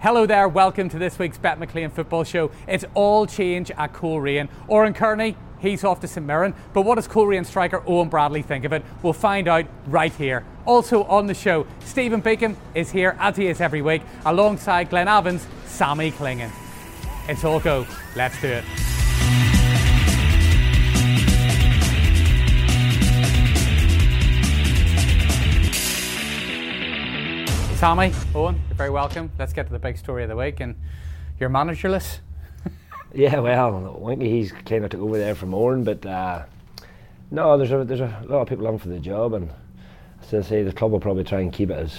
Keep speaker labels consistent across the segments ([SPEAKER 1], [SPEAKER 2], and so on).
[SPEAKER 1] Hello there, welcome to this week's Bet McLean Football Show. It's all change at Coleraine. Oran Kearney, he's off to St Mirren. But what does Coleraine striker Eoin Bradley think of it? We'll find out right here. Also on the show, Stephen Beacom is here, as he is every week, alongside Glenavon's, Sammy Clingan. It's all go. Let's do it. Sammy, Eoin, you're very welcome. Let's get to the big story of the week. And you're managerless.
[SPEAKER 2] Yeah, well, Winky, he's kind of took over there from Oran, but uh, no, there's a there's a lot of people on for the job, and as I say, the club will probably try and keep it as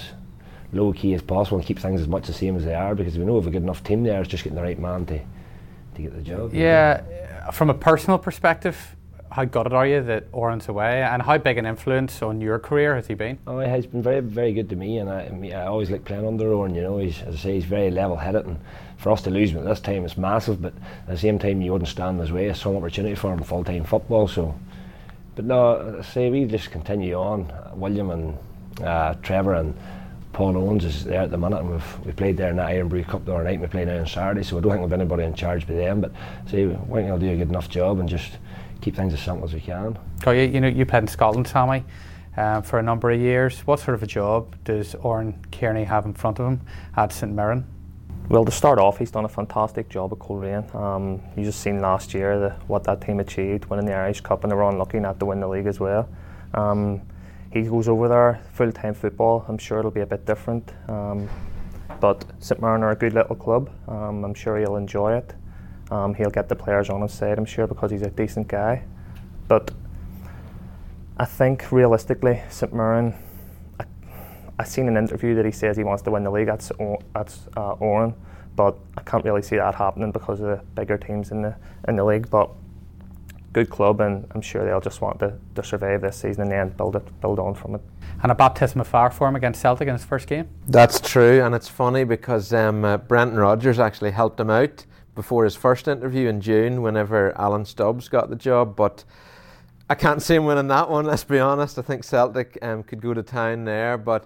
[SPEAKER 2] low key as possible and keep things as much the same as they are because we know if a good enough team there. It's just getting the right man to to get the job.
[SPEAKER 1] Yeah, from a personal perspective, how gutted are you that Oran's away, and how big an influence on your career has he been?
[SPEAKER 2] Oh, he has been very, very good to me, and I, I, always like playing under Oran. You know, he's, as I say, he's very level-headed, and for us to lose him at this time is massive. But at the same time, you wouldn't stand in his way. It's some opportunity for him full-time football. So, but no, I say we just continue on. William and uh, Trevor and Paul Owens is there at the minute, and we've we played there in the Irn-Bru Cup the other night. And we play now on Saturday, so I don't think we've anybody in charge by them. But say, I think he'll do a good enough job and just keep things as simple as we can.
[SPEAKER 1] Oh, you, you know, you played in Scotland, Sammy, um, for a number of years. What sort of a job does Oran Kearney have in front of him at St Mirren?
[SPEAKER 3] Well, to start off, he's done a fantastic job at Coleraine. Um, you just seen last year the, what that team achieved, winning the Irish Cup, and they were unlucky not to win the league as well. Um, he goes over there full time football. I'm sure it'll be a bit different. Um, but St Mirren are a good little club. Um, I'm sure he'll enjoy it. Um, he'll get the players on his side, I'm sure, because he's a decent guy. But I think realistically, St Mirren. I, I seen an interview that he says he wants to win the league. That's that's uh, Oran, but I can't really see that happening because of the bigger teams in the in the league. But good club, and I'm sure they'll just want to, to survive this season and then build it, build on from it.
[SPEAKER 1] And a baptism of fire for him against Celtic in his first game.
[SPEAKER 4] That's true, and it's funny because um, uh, Brendan Rodgers actually helped him out before his first interview in June, whenever Alan Stubbs got the job, but. I can't see him winning that one. Let's be honest. I think Celtic um, could go to town there, but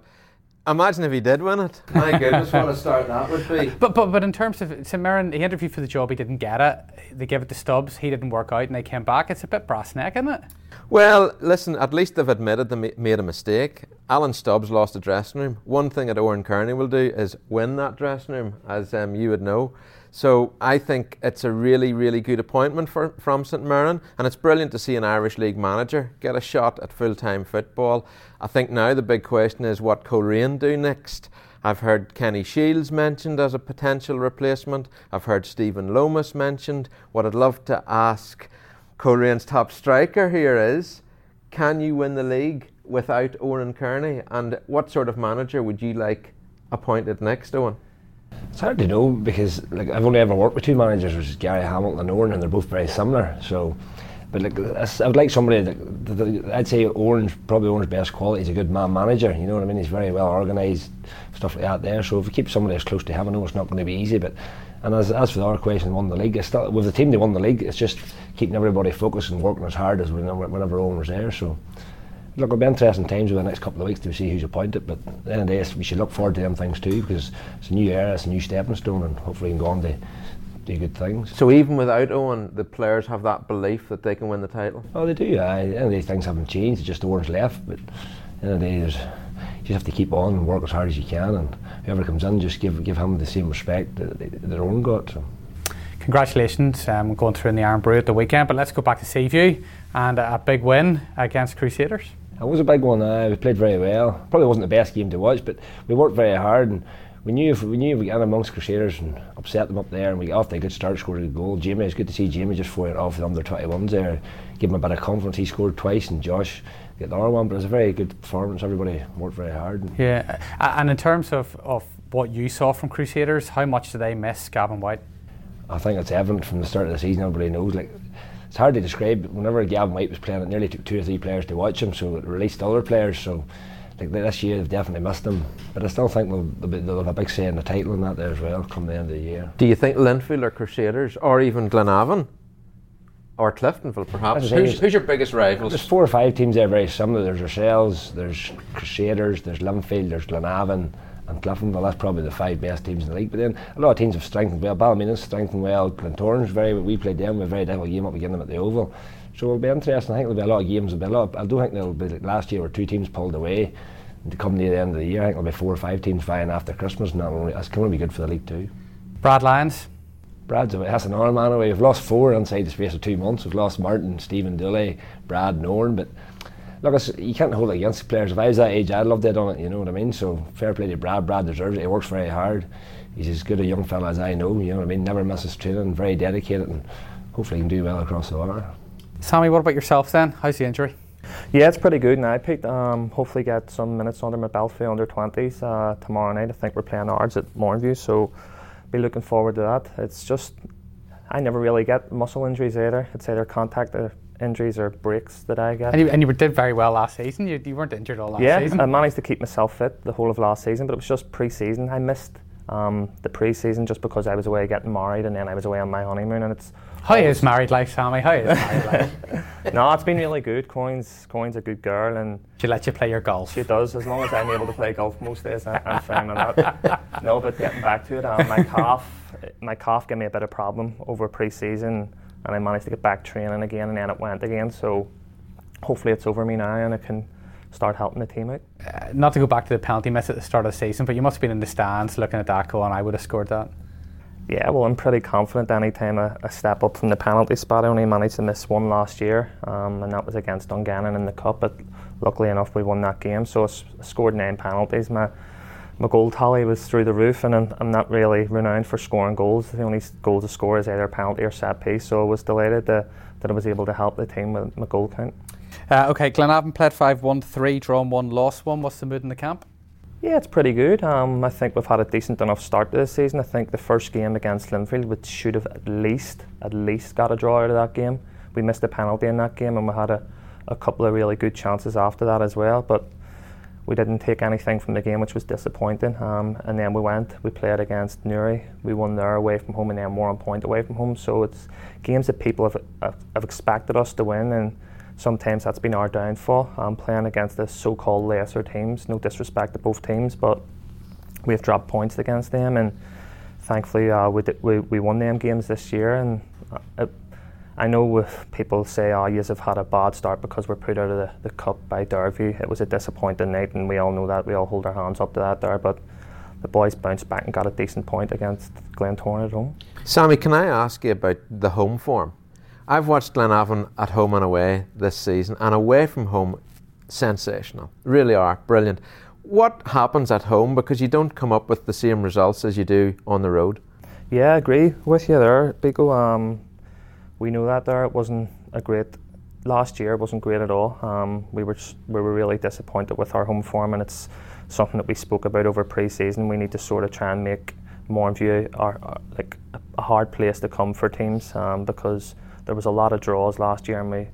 [SPEAKER 4] Imagine if he did win it. My goodness, what a start that would be.
[SPEAKER 1] But but but in terms of St Mirren, he interviewed for the job, he didn't get it. They gave it to Stubbs, he didn't work out, and they came back. It's a bit brass neck, isn't it?
[SPEAKER 4] Well, listen, at least they've admitted they made a mistake. Alan Stubbs lost a dressing room. One thing that Oran Kearney will do is win that dressing room, as um, you would know. So I think it's a really, really good appointment for, from St Mirren, and it's brilliant to see an Irish League manager get a shot at full time football. I think now the big question is what Coleraine do next. I've heard Kenny Shiels mentioned as a potential replacement. I've heard Stephen Lomas mentioned. What I'd love to ask Coleraine's top striker here is can you win the league without Oran Kearney? And what sort of manager would you like appointed next, Eoin?
[SPEAKER 2] It's hard to know because like I've only ever worked with two managers, which is Gary Hamilton and Oran, and they're both very similar. So, but like I would like somebody that, that, that I'd say Orange probably Orange's best quality is a good man manager. You know what I mean? He's very well organised, stuff like that there. So if we keep somebody as close to him, I know it's not going to be easy. But and as, as for the other question, won the league. Still, with the team they won the league, it's just keeping everybody focused and working as hard as whenever, whenever Owen was there. So look, it'll be interesting times over the next couple of weeks to see who's appointed. But at the end of the day, we should look forward to them things too because it's a new era, it's a new stepping stone, and hopefully we can go on to do good things.
[SPEAKER 4] So even without Owen, the players have that belief that they can win the title.
[SPEAKER 2] Oh, they do. At the end of the day, things haven't changed. It's just Owen's left. But at the end of the day, there's, you just have to keep on and work as hard as you can, and whoever comes in, just give give him the same respect that, that Owen got. So.
[SPEAKER 1] Congratulations um, going through in the Irn-Bru at the weekend, but let's go back to Seaview and a big win against Crusaders.
[SPEAKER 2] It was a big one. Uh, we played very well. Probably wasn't the best game to watch, but we worked very hard and we knew if we knew if we got amongst Crusaders and upset them up there and we got off to a good start, scored a goal. Jamie, it's good to see Jamie just fired off the under 21s there, give him a bit of confidence. He scored twice and Josh got the other one, but it was a very good performance. Everybody worked very hard.
[SPEAKER 1] Yeah, and in terms of, of what you saw from Crusaders, how much do they miss Gavin White?
[SPEAKER 2] I think it's evident from the start of the season. Everybody knows like it's hard to describe. Whenever Gavin White was playing, it nearly took two or three players to watch him, so it released other players. So, like this year, they've definitely missed him. But I still think they'll, they'll have a big say in the title and that there as well come the end of the year.
[SPEAKER 4] Do you think Linfield or Crusaders, or even Glenavon, or Cliftonville perhaps? Who's, who's, your biggest rivals?
[SPEAKER 2] There's four or five teams there very similar. There's ourselves, there's Crusaders, there's Linfield, there's Glenavon, and Cliftonville. That's probably the five best teams in the league. But then a lot of teams have strengthened well. Ballymena strengthened well. Glentoran's very. We played them. We very difficult game up against them at the Oval. So it'll be interesting. I think there'll be a lot of games. There'll be a lot. Of, I don't think there'll be like last year where two teams pulled away. To come near the end of the year, I think there'll be four or five teams vying after Christmas, and that'll, that's going to be good for the league too.
[SPEAKER 1] Brad Lyons.
[SPEAKER 2] Brad's away. That's an hour man away. We've lost four inside the space of two months. We've lost Martin, Stephen Dooley, Brad, Norn, but look, you can't hold it against the players. If I was that age, I'd love to have done it. You know what I mean? So fair play to Brad. Brad deserves it. He works very hard. He's as good a young fella as I know. You know what I mean? Never misses training. Very dedicated, and hopefully he can do well across the water.
[SPEAKER 1] Sammy, what about yourself then? How's the injury?
[SPEAKER 3] Yeah, it's pretty good now. I picked um, hopefully get some minutes under my belt for under 20s uh, tomorrow night. I think we're playing Ards at Mourneview, so be looking forward to that. It's just I never really get muscle injuries either. It's either contact injuries or breaks that I get.
[SPEAKER 1] And you, and you did very well last season. You, you weren't injured all last
[SPEAKER 3] yeah,
[SPEAKER 1] season.
[SPEAKER 3] I managed to keep myself fit the whole of last season, but it was just pre-season. I missed um, the pre-season just because I was away getting married and then I was away on my honeymoon and it's
[SPEAKER 1] how is married life, Sammy? How is married life?
[SPEAKER 3] no, it's been really good. Coins, Coins a good girl, and
[SPEAKER 1] she lets you play your golf.
[SPEAKER 3] She does, as long as I'm able to play golf most days. I, am fine with that. no, but getting back to it, um, my calf, my calf gave me a bit of problem over pre-season, and I managed to get back training again, and then it went again. So hopefully it's over me now, and I can start helping the team out.
[SPEAKER 1] Uh, not to go back to the penalty miss at the start of the season, but you must have been in the stands looking at that goal, and I would have scored that.
[SPEAKER 3] Yeah, well, I'm pretty confident anytime I, I step up from the penalty spot. I only managed to miss one last year, um, and that was against Dungannon in the Cup. But luckily enough, we won that game. So I, s- scored nine penalties. My my goal tally was through the roof, and I'm, I'm, not really renowned for scoring goals. The only goal to score is either penalty or set piece. So I was delighted to, that I was able to help the team with my goal count.
[SPEAKER 1] Uh, okay, Glenavon played 5 1 3, drawn 1, lost 1. What's the mood in the camp?
[SPEAKER 3] Yeah, it's pretty good. Um, I think we've had a decent enough start to this season. I think the first game against Linfield, we should have at least, at least got a draw out of that game. We missed a penalty in that game, and we had a, a couple of really good chances after that as well. But we didn't take anything from the game, which was disappointing. Um, and then we went, we played against Newry. We won there away from home, and then Warrenpoint away from home. So it's games that people have, have, have expected us to win, and sometimes that's been our downfall. Um, playing against the so-called lesser teams, no disrespect to both teams, but we've dropped points against them, and thankfully uh, we, did, we, we won them games this year. And uh, I know if people say, "Oh, you have had a bad start because we're put out of the, the cup by Dergview." It was a disappointing night, and we all know that. We all hold our hands up to that there, but the boys bounced back and got a decent point against Glentoran at home.
[SPEAKER 4] Sammy, can I ask you about the home form? I've watched Glenavon at home and away this season, and away from home, sensational. Really are brilliant. What happens at home because you don't come up with the same results as you do on the road?
[SPEAKER 3] Yeah, I agree with you there, Biko. Um, we knew that there. It wasn't a great last year. Wasn't great at all. Um, we were we were really disappointed with our home form, and it's something that we spoke about over pre-season. We need to sort of try and make Mourneview our, like a hard place to come for teams um, because there was a lot of draws last year, and we,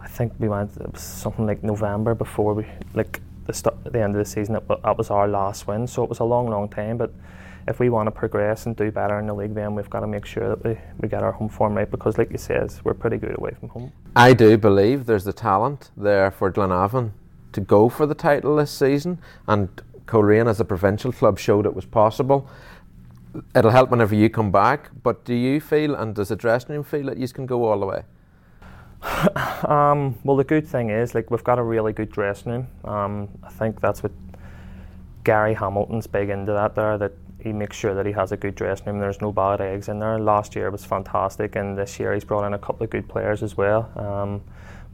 [SPEAKER 3] I think we went it was something like November before we like the start, the end of the season. That was our last win, so it was a long, long time. But if we want to progress and do better in the league, then we've got to make sure that we, we get our home form right because, like you says, we're pretty good away from home.
[SPEAKER 4] I do believe there's the talent there for Glenavon to go for the title this season, and Coleraine as a provincial club showed it was possible it'll help whenever you come back. But do you feel, and does the dressing room feel that you can go all the way?
[SPEAKER 3] um, well, the good thing is, like, we've got a really good dressing room. Um, I think that's what Gary Hamilton's big into that there. That he makes sure that he has a good dressing room. There's no bad eggs in there. Last year was fantastic, and this year he's brought in a couple of good players as well. Um,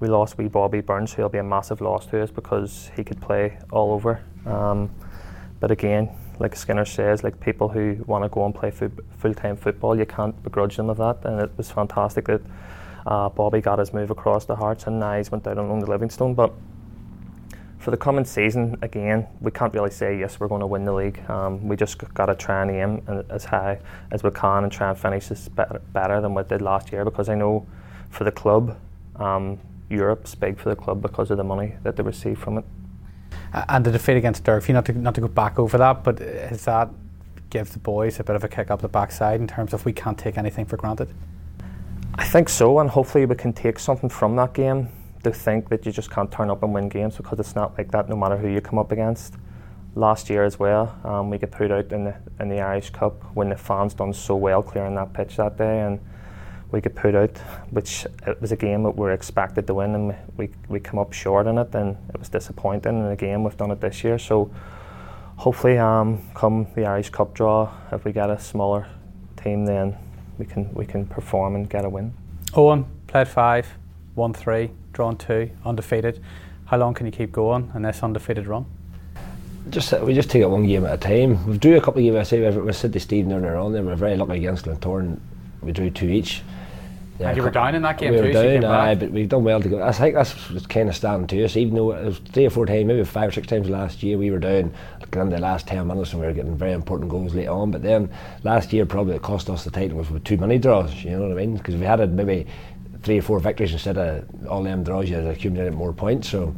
[SPEAKER 3] we lost wee Bobby Burns, who'll be a massive loss to us because he could play all over. Um, but again, like Skinner says, like people who want to go and play full time football, you can't begrudge them of that. And it was fantastic that uh, Bobby got his move across the Hearts and Nyes went down on the Livingston. But for the coming season, again, we can't really say yes, we're going to win the league. Um, we just got to try and aim as high as we can and try and finish this better, better than we did last year because I know for the club, um, Europe's big for the club because of the money that they receive from it
[SPEAKER 1] and the defeat against Dergview, not to not to go back over that, but has that give the boys a bit of a kick up the backside in terms of we can't take anything for granted?
[SPEAKER 3] I think so, and hopefully we can take something from that game to think that you just can't turn up and win games because it's not like that no matter who you come up against. last year as well. Um, we got put out in the in the Irish Cup when the fans done so well clearing that pitch that day, and we got put out, which it was a game that we were expected to win, and we we come up short in it, and it was disappointing. And again, we've done it this year, so hopefully, um, come the Irish Cup draw, if we get a smaller team, then we can we can perform and get a win.
[SPEAKER 1] Eoin played five, won three, drawn two, undefeated. How long can you keep going in this undefeated run?
[SPEAKER 2] just we just take it one game at a time. We've drew a couple of games. I say we said to Stephen earlier on. There, we were very lucky against Glentoran. We drew two each.
[SPEAKER 1] Yeah, you were down in that game
[SPEAKER 2] we
[SPEAKER 1] too.
[SPEAKER 2] were down, aye, but we've done well to go. I think that's kind of standing to us. Even though it was three or four times, maybe five or six times last year, we were down in the last ten minutes and we were getting very important goals late on. But then last year, probably it cost us the title was with too many draws. You know what I mean? Because we had it maybe three or four victories instead of all them draws, you had accumulated more points. So.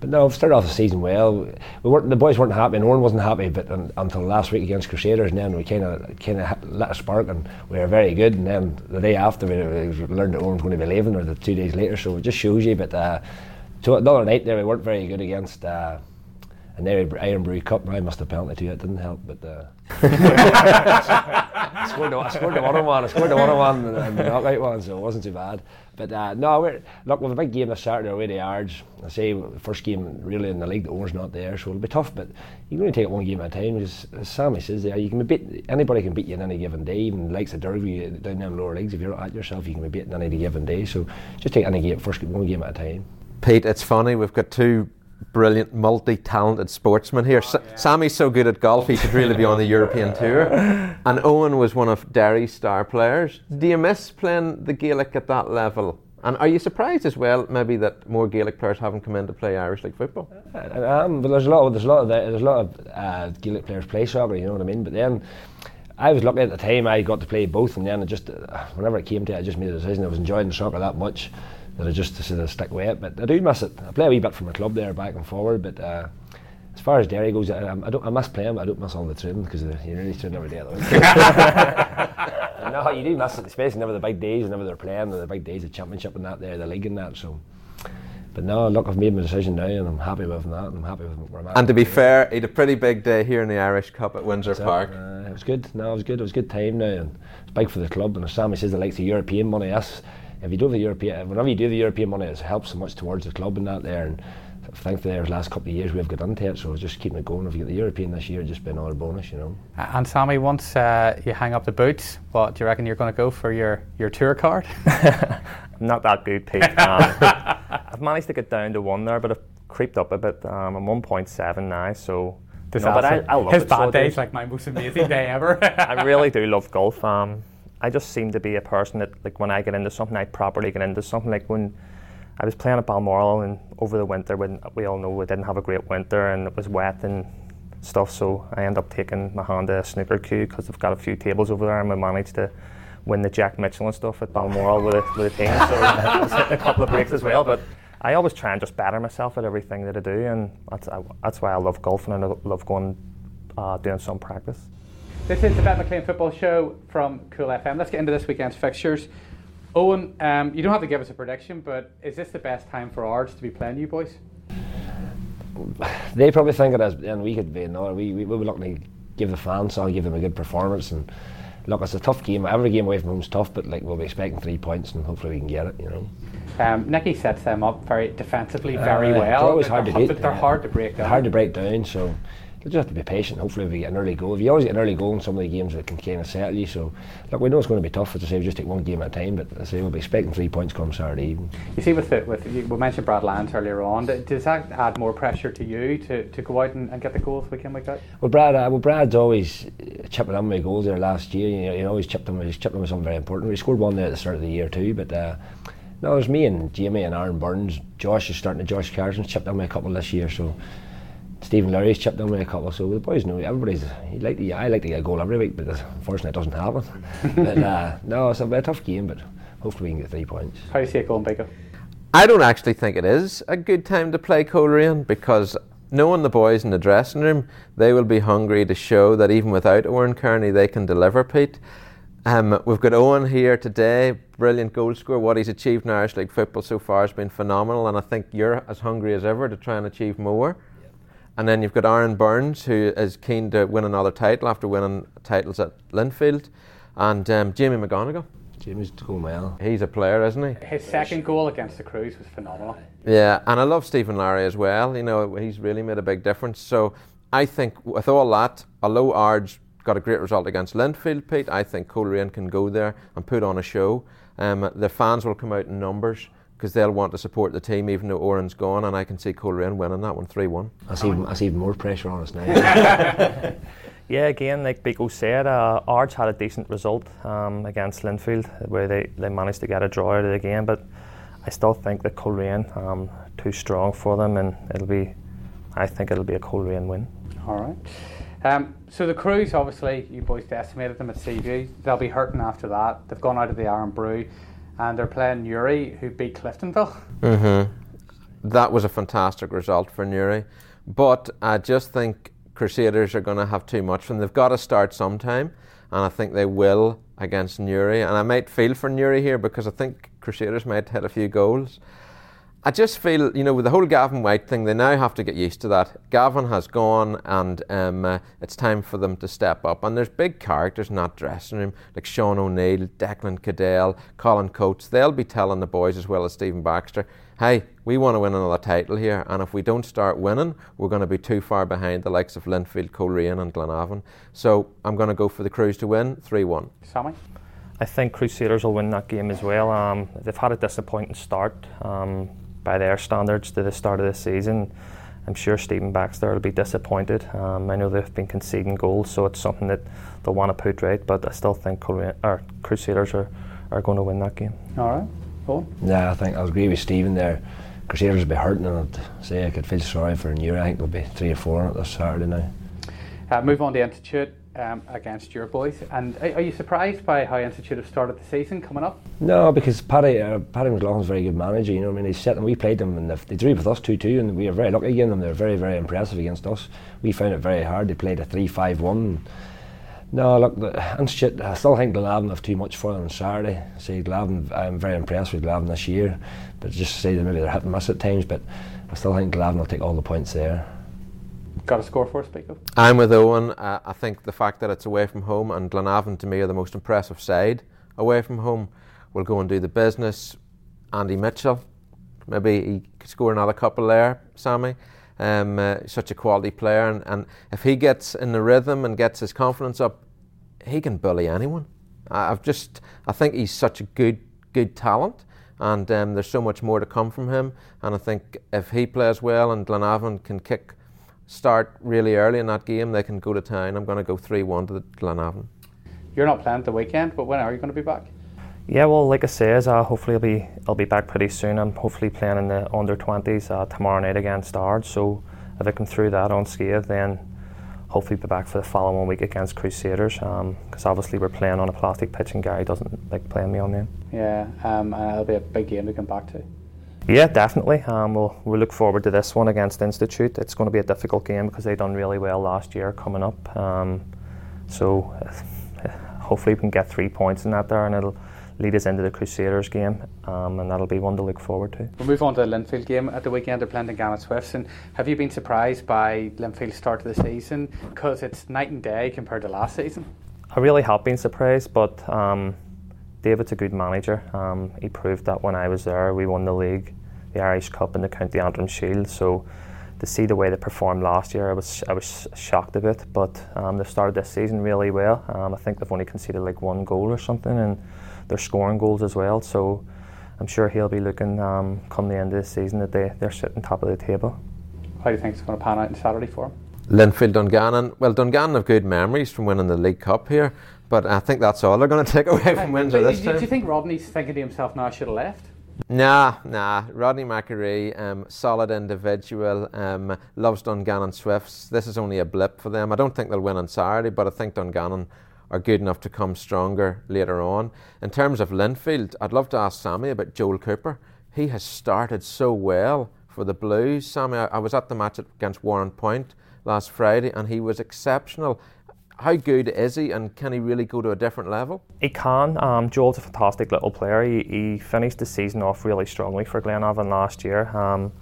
[SPEAKER 2] But no, we started off the season well. We weren't the boys weren't happy, and Oran wasn't happy. But until last week against Crusaders, and then we kind of kind of lit a spark, and we were very good. And then the day after, we, learned that Oran was going to be leaving, or the two days later. So it just shows you. But uh, so the other night there, we weren't very good against. Uh, and there Irn-Bru Cup, I must have penalty too. It didn't help, but uh, I scored the, I scored the one on one. I scored the one on one and the knockout one, so it wasn't too bad. But uh, no, we're, look, we have a big game this Saturday away to Ards. I say first game really in the league, the owner's not there, so it'll be tough. But you can only take it one game at a time. As, as Sammy says, there you can be beat. Anybody can beat you in any given day. Even likes of Dergview down them lower leagues. If you're at yourself, you can be beaten any given day. So just take any game first one game at a time.
[SPEAKER 4] Pete, it's funny. We've got two brilliant, multi-talented sportsman here. Oh, yeah. Sammy's so good at golf, he should really be on the European tour. And Eoin was one of Derry's star players. Do you miss playing the Gaelic at that level? And are you surprised as well, maybe that more Gaelic players haven't come in to play Irish League football?
[SPEAKER 2] I am, but there's a lot. Of, there's a lot of there's a lot of uh, Gaelic players play soccer. You know what I mean? But then. I was lucky at the time I got to play both, and then it just uh, whenever it came to it, I just made a decision. I was enjoying the soccer that much that I just sort of stick with it. But I do miss it. I play a wee bit for my club there, back and forward. But uh, as far as Derry goes, I, I, don't. I miss playing. But I don't miss all the training because you really train every day. no, you do miss it, especially never the big days, whenever they're playing, the big days of championship and that there, the league and that. So. But no, look, I've made my decision now, and I'm happy with that. And I'm happy with where I'm at.
[SPEAKER 4] And to be fair, he had a pretty big day here in the Irish Cup at Windsor Park.
[SPEAKER 2] It. Uh, it was good. No, it was good. It was a good time now, and it's big for the club. And as Sammy says, it likes the European money. That's if you do the European, whenever you do the European money, it helps so much towards the club and that there. And thankfully, the last couple of years we've got into it, so just keeping it going. If you get the European this year, just be another bonus, you know.
[SPEAKER 1] And Sammy, once uh, you hang up the boots, what do you reckon you're going to go for your, your tour card?
[SPEAKER 3] I'm not that good, Pete. Um, I've managed to get down to one there, but I've creeped up a bit. Um, I'm 1.7 now, so.
[SPEAKER 1] No, but I, I love His it, bad so days like my most amazing day ever.
[SPEAKER 3] I really do love golf. Um, I just seem to be a person that, like, when I get into something, I properly get into something. Like when I was playing at Balmoral and over the winter, when we all know we didn't have a great winter and it was wet and stuff, so I end up taking my hand a snooker cue because I've got a few tables over there and we managed to win the Jack Mitchell and stuff at Balmoral with a, with a team. So a couple of breaks as well, but I always try and just better myself at everything that I do, and that's, I, that's why I love golf and I love going uh, doing some practice.
[SPEAKER 1] This is the Bet McLean Football Show from Cool FM. Let's get into this weekend's fixtures. Eoin, um, you don't have to give us a prediction, but is this the best time for Ards to be playing you boys?
[SPEAKER 2] They probably think it is, and we could be another. We, we, we were looking to give the fans so I'll give them a good performance. And look, it's a tough game. Every game away from home is tough, but like we'll be expecting three points, and hopefully we can get it. You know.
[SPEAKER 1] Um, Nicky sets them up very defensively, very uh, well.
[SPEAKER 2] They're always hard to beat.
[SPEAKER 1] They're hard to break down.
[SPEAKER 2] They're hard to break down. So you just have to be patient. Hopefully, we get an early goal. If you always get an early goal in some of the games, it can kind of settle you. So, look, we know it's going to be tough. As I say, we just take one game at a time. But as I say, we'll be expecting three points come Saturday evening.
[SPEAKER 1] You see, with the, with we mentioned Brad Lyons earlier on. Does that add more pressure to you to, to go out and, and get the goals week in week out?
[SPEAKER 2] Well, Brad, uh, well, Brad's always chipping in with goals there last year. You know, he always chipped them. He's chipped them with something very important. We scored one there at the start of the year too, but. Uh, no, there's me and Jamie and Aaron Burns. Josh is starting to Josh Carson's chipped in with a couple this year, so Stephen Lurry's chipped in with a couple, so the boys know everybody's. He like to, I like to get a goal every week, but unfortunately it doesn't happen. but uh, no, it's a, a tough game, but hopefully we can get three points.
[SPEAKER 1] How do you see it going, Baker?
[SPEAKER 4] I don't actually think it is a good time to play Coleraine because knowing the boys in the dressing room, they will be hungry to show that even without Oran Kearney, they can deliver, Pete. Um, we've got Eoin here today, brilliant goal scorer. What he's achieved in Irish League football so far has been phenomenal, and I think you're as hungry as ever to try and achieve more. And then you've got Aaron Burns, who is keen to win another title after winning titles at Linfield, and um, Jamie McGonigle.
[SPEAKER 2] Jamie's going well.
[SPEAKER 4] He's a player, isn't
[SPEAKER 1] he? His second goal against the Crues was phenomenal.
[SPEAKER 4] Yeah, and I love Stephen Lowry as well. You know, he's really made a big difference. So I think with all that, although Ards got a great result against Linfield, Pete, I think Coleraine can go there and put on a show. Um, the fans will come out in numbers because they'll want to support the team even though Oran's gone, and I can see Coleraine winning that one 3 1.
[SPEAKER 2] That's even, that's even more pressure on us now.
[SPEAKER 3] yeah, again, like Biko said, uh, Ards had a decent result um, against Linfield where they, they managed to get a draw out of the game, but I still think that Coleraine um, too strong for them, and it'll be, I think it'll be a Coleraine win.
[SPEAKER 1] All right. Um, so the crews, obviously, you boys decimated them at Seaview. They'll be hurting after that. They've gone out of the Irn-Bru and they're playing Newry, who beat Cliftonville.
[SPEAKER 4] Mm-hmm. That was a fantastic result for Newry, but I just think Crusaders are going to have too much, and they've got to start sometime, and I think they will against Newry. And I might feel for Newry here because I think Crusaders might hit a few goals. I just feel, you know, with the whole Gavin White thing, they now have to get used to that. Gavin has gone, and um, uh, it's time for them to step up. And there's big characters in that dressing room, like Sean O'Neill, Declan Caddell, Colin Coates. They'll be telling the boys, as well as Stephen Baxter, hey, we want to win another title here, and if we don't start winning, we're going to be too far behind the likes of Linfield, Coleraine, and Glenavon. So I'm going to go for the Crues to win 3 1.
[SPEAKER 1] Sammy?
[SPEAKER 3] I think Crusaders will win that game as well. Um, they've had a disappointing start. Um, by their standards to the start of the season. I'm sure Stephen Baxter will be disappointed. Um, I know they've been conceding goals, so it's something that they'll want to put right. But I still think or Crusaders are, are going to win that game.
[SPEAKER 1] All right, Paul.
[SPEAKER 2] Yeah, I think I agree with Stephen there. Crusaders will be hurting, and I'd say I could feel sorry for a year. I think there'll be three or four on it this Saturday now.
[SPEAKER 1] Uh, move on to Institute um, against your boys. And are, are, you surprised by how Institute have started the season coming up?
[SPEAKER 2] No, because Paddy uh, Paddy McLaughlin's a very good manager. You know, I mean, he's set them. We played them, and they drew with us two two, and we were very lucky against them. They were very very impressive against us. We found it very hard. They played a three five one. No, look, the Institute. I still think Glenavon have too much for them on Saturday. See, Glenavon, I'm very impressed with Glenavon this year, but just to say that maybe they're hit and miss at times. But I still think Glenavon will take all the points there.
[SPEAKER 1] Got a score for us, Pico?
[SPEAKER 4] I'm with Eoin. Uh, I think the fact that it's away from home and Glenavon to me are the most impressive side away from home. We'll go and do the business. Andy Mitchell, maybe he could score another couple there, Sammy. Um, uh, such a quality player, and, and if he gets in the rhythm and gets his confidence up, he can bully anyone. I've just, I think he's such a good, good talent, and um, there's so much more to come from him. And I think if he plays well and Glenavon can kick start really early in that game, they can go to town. I'm going to go 3 1 to the Glenavon.
[SPEAKER 1] You're not playing the weekend, but when are you going to be back?
[SPEAKER 3] Yeah, well, like I says, uh, hopefully I'll be I'll be back pretty soon. I'm hopefully playing in the under 20s uh, tomorrow night against Ards. So if I come through that on unscathed, then hopefully be back for the following week against Crusaders. Because um, obviously we're playing on a plastic pitch, and Gary doesn't like playing me on them.
[SPEAKER 1] Yeah, um, uh, it'll be a big game to come back to.
[SPEAKER 3] Yeah, definitely. Um, we'll, we look forward to this one against Institute. It's going to be a difficult game because they done really well last year coming up. Um, so uh, hopefully we can get three points in that there and it'll lead us into the Crusaders game um, and that'll be one to look forward to.
[SPEAKER 1] We'll move on to the Linfield game at the weekend. They're playing Dungannon Swifts and have you been surprised by Linfield's start to the season because it's night and day compared to last season?
[SPEAKER 3] I really have been surprised but um, David's a good manager. Um, he proved that when I was there. We won the league, the Irish Cup, and the County Antrim Shield. So to see the way they performed last year, I was I was shocked a bit. But um, they've started this season really well. Um, I think they've only conceded like one goal or something, and they're scoring goals as well. So I'm sure he'll be looking um, come the end of the season that they they're sitting top of the table.
[SPEAKER 1] How do you think it's going to pan out on Saturday for them?
[SPEAKER 4] Linfield Dungannon. Well, Dungannon have good memories from winning the League Cup here. But I think that's all they're going to take away from Windsor this
[SPEAKER 1] time.
[SPEAKER 4] Do
[SPEAKER 1] you think Rodney's thinking to himself, now I should have left?
[SPEAKER 4] Nah, nah. Rodney McAree, um, solid individual, um, loves Dungannon Swifts. This is only a blip for them. I don't think they'll win on Saturday, but I think Dungannon are good enough to come stronger later on. In terms of Linfield, I'd love to ask Sammy about Joel Cooper. He has started so well for the Blues. Sammy, I, was at the match against Warrenpoint last Friday, and he was exceptional how good is he and can he really go to a different level?
[SPEAKER 3] He can. Um, Joel's a fantastic little player. He, he, finished the season off really strongly for Glenavon last year. Um,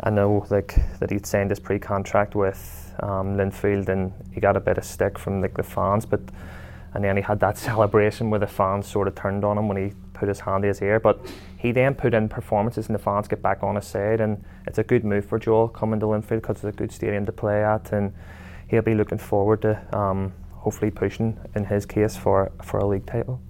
[SPEAKER 3] I know like that he'd signed his pre-contract with um, Linfield and he got a bit of stick from like the fans, but and then he had that celebration where the fans sort of turned on him when he put his hand in his ear. But he then put in performances and the fans get back on his side, and it's a good move for Joel coming to Linfield because it's a good stadium to play at, and he'll be looking forward to um, hopefully pushing in his case for for a league title.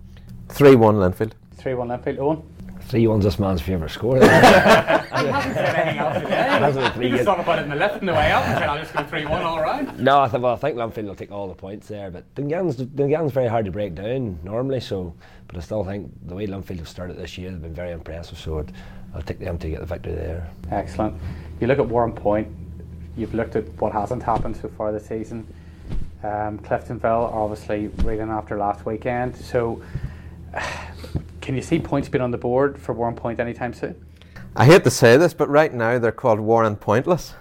[SPEAKER 4] Three one Linfield.
[SPEAKER 1] Three one Linfield. Eoin.
[SPEAKER 2] Three one's this man's favourite score.
[SPEAKER 1] he hasn't said anything else today.
[SPEAKER 2] That's what three
[SPEAKER 1] He just
[SPEAKER 2] is.
[SPEAKER 1] thought about it in the left and the way up and said, I'll just go 3 1 all round.
[SPEAKER 2] No, I, th- well, I think Linfield will take all the points there, but Dungan's Dungan's very hard to break down normally. So, but I still think the way Linfield have started this year, they've been very impressive. So, I'd, I'll take them to get the victory there.
[SPEAKER 1] Excellent. You look at Warrenpoint, you've looked at what hasn't happened so far this season. Um, Cliftonville obviously reeling after last weekend. So, can you see points being on the board for Warrenpoint anytime soon?
[SPEAKER 4] I hate to say this, but right now they're called Warren Pointless.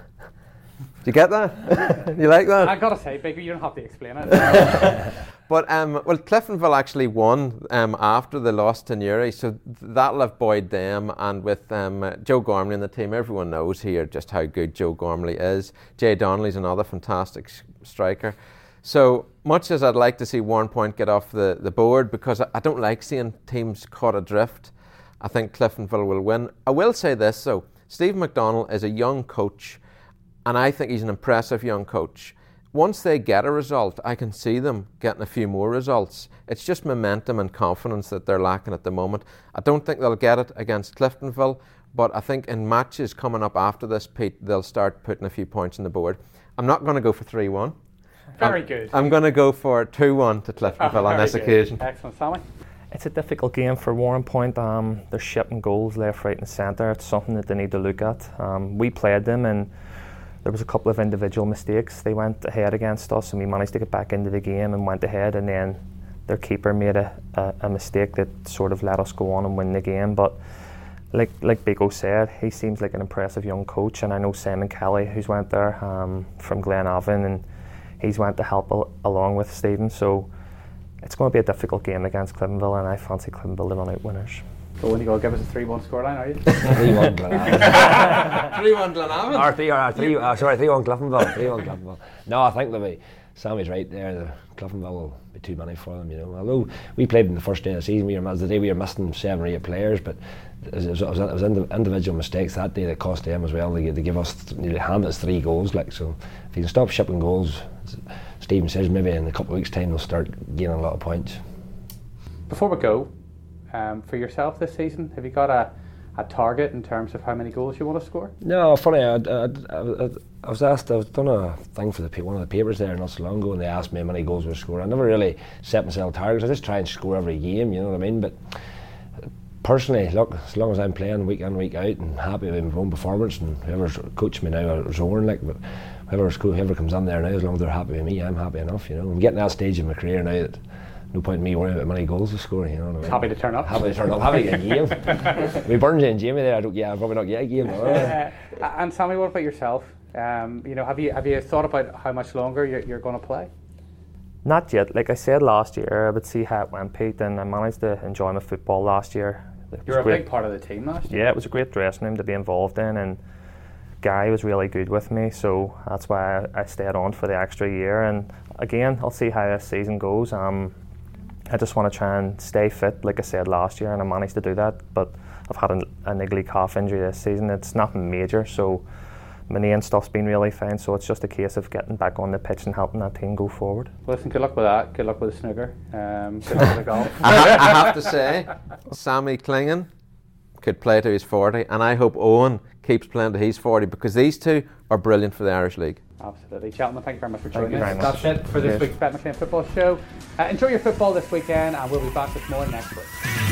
[SPEAKER 4] Do you get that? you like that?
[SPEAKER 1] I gotta say, Bigger, you don't have to explain it.
[SPEAKER 4] But um, well, Cliftonville actually won um, after they lost to Newry, so that'll have buoyed them. And with um, Joe Gormley in the team, everyone knows here just how good Joe Gormley is. Jay Donnelly's another fantastic striker. So much as I'd like to see Warrenpoint get off the, the board, because I, I don't like seeing teams caught adrift, I think Cliftonville will win. I will say this though: Steve McDonnell is a young coach, and I think he's an impressive young coach once they get a result, I can see them getting a few more results. It's just momentum and confidence that they're lacking at the moment. I don't think they'll get it against Cliftonville, but I think in matches coming up after this, Pete, they'll start putting a few points on the board. I'm not going to go for 3 1.
[SPEAKER 1] Very good.
[SPEAKER 4] I'm going to go for 2 1 to Cliftonville on this
[SPEAKER 1] good.
[SPEAKER 4] occasion.
[SPEAKER 1] Excellent, Sammy.
[SPEAKER 3] It's a difficult game for Warrenpoint. Um, they're shipping goals left, right, and centre. It's something that they need to look at. Um, we played them, and there was a couple of individual mistakes. They went ahead against us, and we managed to get back into the game and went ahead. And then their keeper made a, a, a mistake that sort of let us go on and win the game. But like like Biko said, he seems like an impressive young coach, and I know Simon Kelly, who's went there um, from Glenavon, and he's went to help al- along with Stephen. So it's going to be a difficult game against Cliftonville, and I fancy Cliftonville to run out winners.
[SPEAKER 1] Eoin, you going to give us a 3 1 scoreline, are you?
[SPEAKER 2] Three one Glenavon.
[SPEAKER 4] 3 1 Glenavon.
[SPEAKER 2] or three, or three, uh, sorry, three one Cliftonville. Three one Cliftonville. No, I think they'll be. Sammy's right there. The Cliftonville will be too many for them. You know, although we played in the first day of the season, we were as the day we were missing seven or eight players, but it was, it was, it was individual mistakes that day that cost them as well. They, they give us they hand us three goals. Like so, if you can stop shipping goals, as Stephen says maybe in a couple of weeks' time they'll start gaining a lot of points.
[SPEAKER 1] Before we go, um, for yourself this season, have you got a, a target in terms of how many goals you want to score?
[SPEAKER 2] No, funny. I, I, I, I was asked. I was done a thing for the one of the papers there not so long ago, and they asked me how many goals we score. I never really set myself targets. I just try and score every game. You know what I mean? But personally, look, as long as I'm playing week in week out and happy with my own performance, and whoever's coaching me now is Owen, like, but whoever's whoever comes in there now, as long as they're happy with me, I'm happy enough. You know, I'm getting that stage in my career now that. No point in me worrying about how many goals to score. You know what I mean?
[SPEAKER 1] Happy to turn up.
[SPEAKER 2] Happy to turn up. Happy to get a game. we Burns and Jamie there. I don't. Yeah, I'll probably not get a game. but, uh,
[SPEAKER 1] Uh, and Sammy, what about yourself? Um, you know, have you have you thought about how much longer you're, you're going to play?
[SPEAKER 3] Not yet. Like I said last year, I would see how it went, Pete, and I managed to enjoy my football last year.
[SPEAKER 1] You're a
[SPEAKER 3] great.
[SPEAKER 1] big part of the team last year.
[SPEAKER 3] Yeah, it was a great dressing room to be involved in, and Guy was really good with me, so that's why I, I stayed on for the extra year. And again, I'll see how this season goes. Um, I just want to try and stay fit, like I said last year, and I managed to do that. But I've had a, a niggly calf injury this season. It's nothing major, so my knee and stuff's been really fine. So it's just a case of getting back on the pitch and helping that team go forward.
[SPEAKER 1] Well, listen, good luck with that. Good luck with the snooker. Um, good luck with the golf.
[SPEAKER 4] I, ha- I have to say, Sammy Clingan could play to his 40, and I hope Eoin keeps playing to his 40 because these two are brilliant for the Irish League.
[SPEAKER 1] Absolutely. Gentlemen, thank you very much for joining us. That's it for this week's Bet McLean Football Show. Uh, enjoy your football this weekend, and we'll be back with more next week.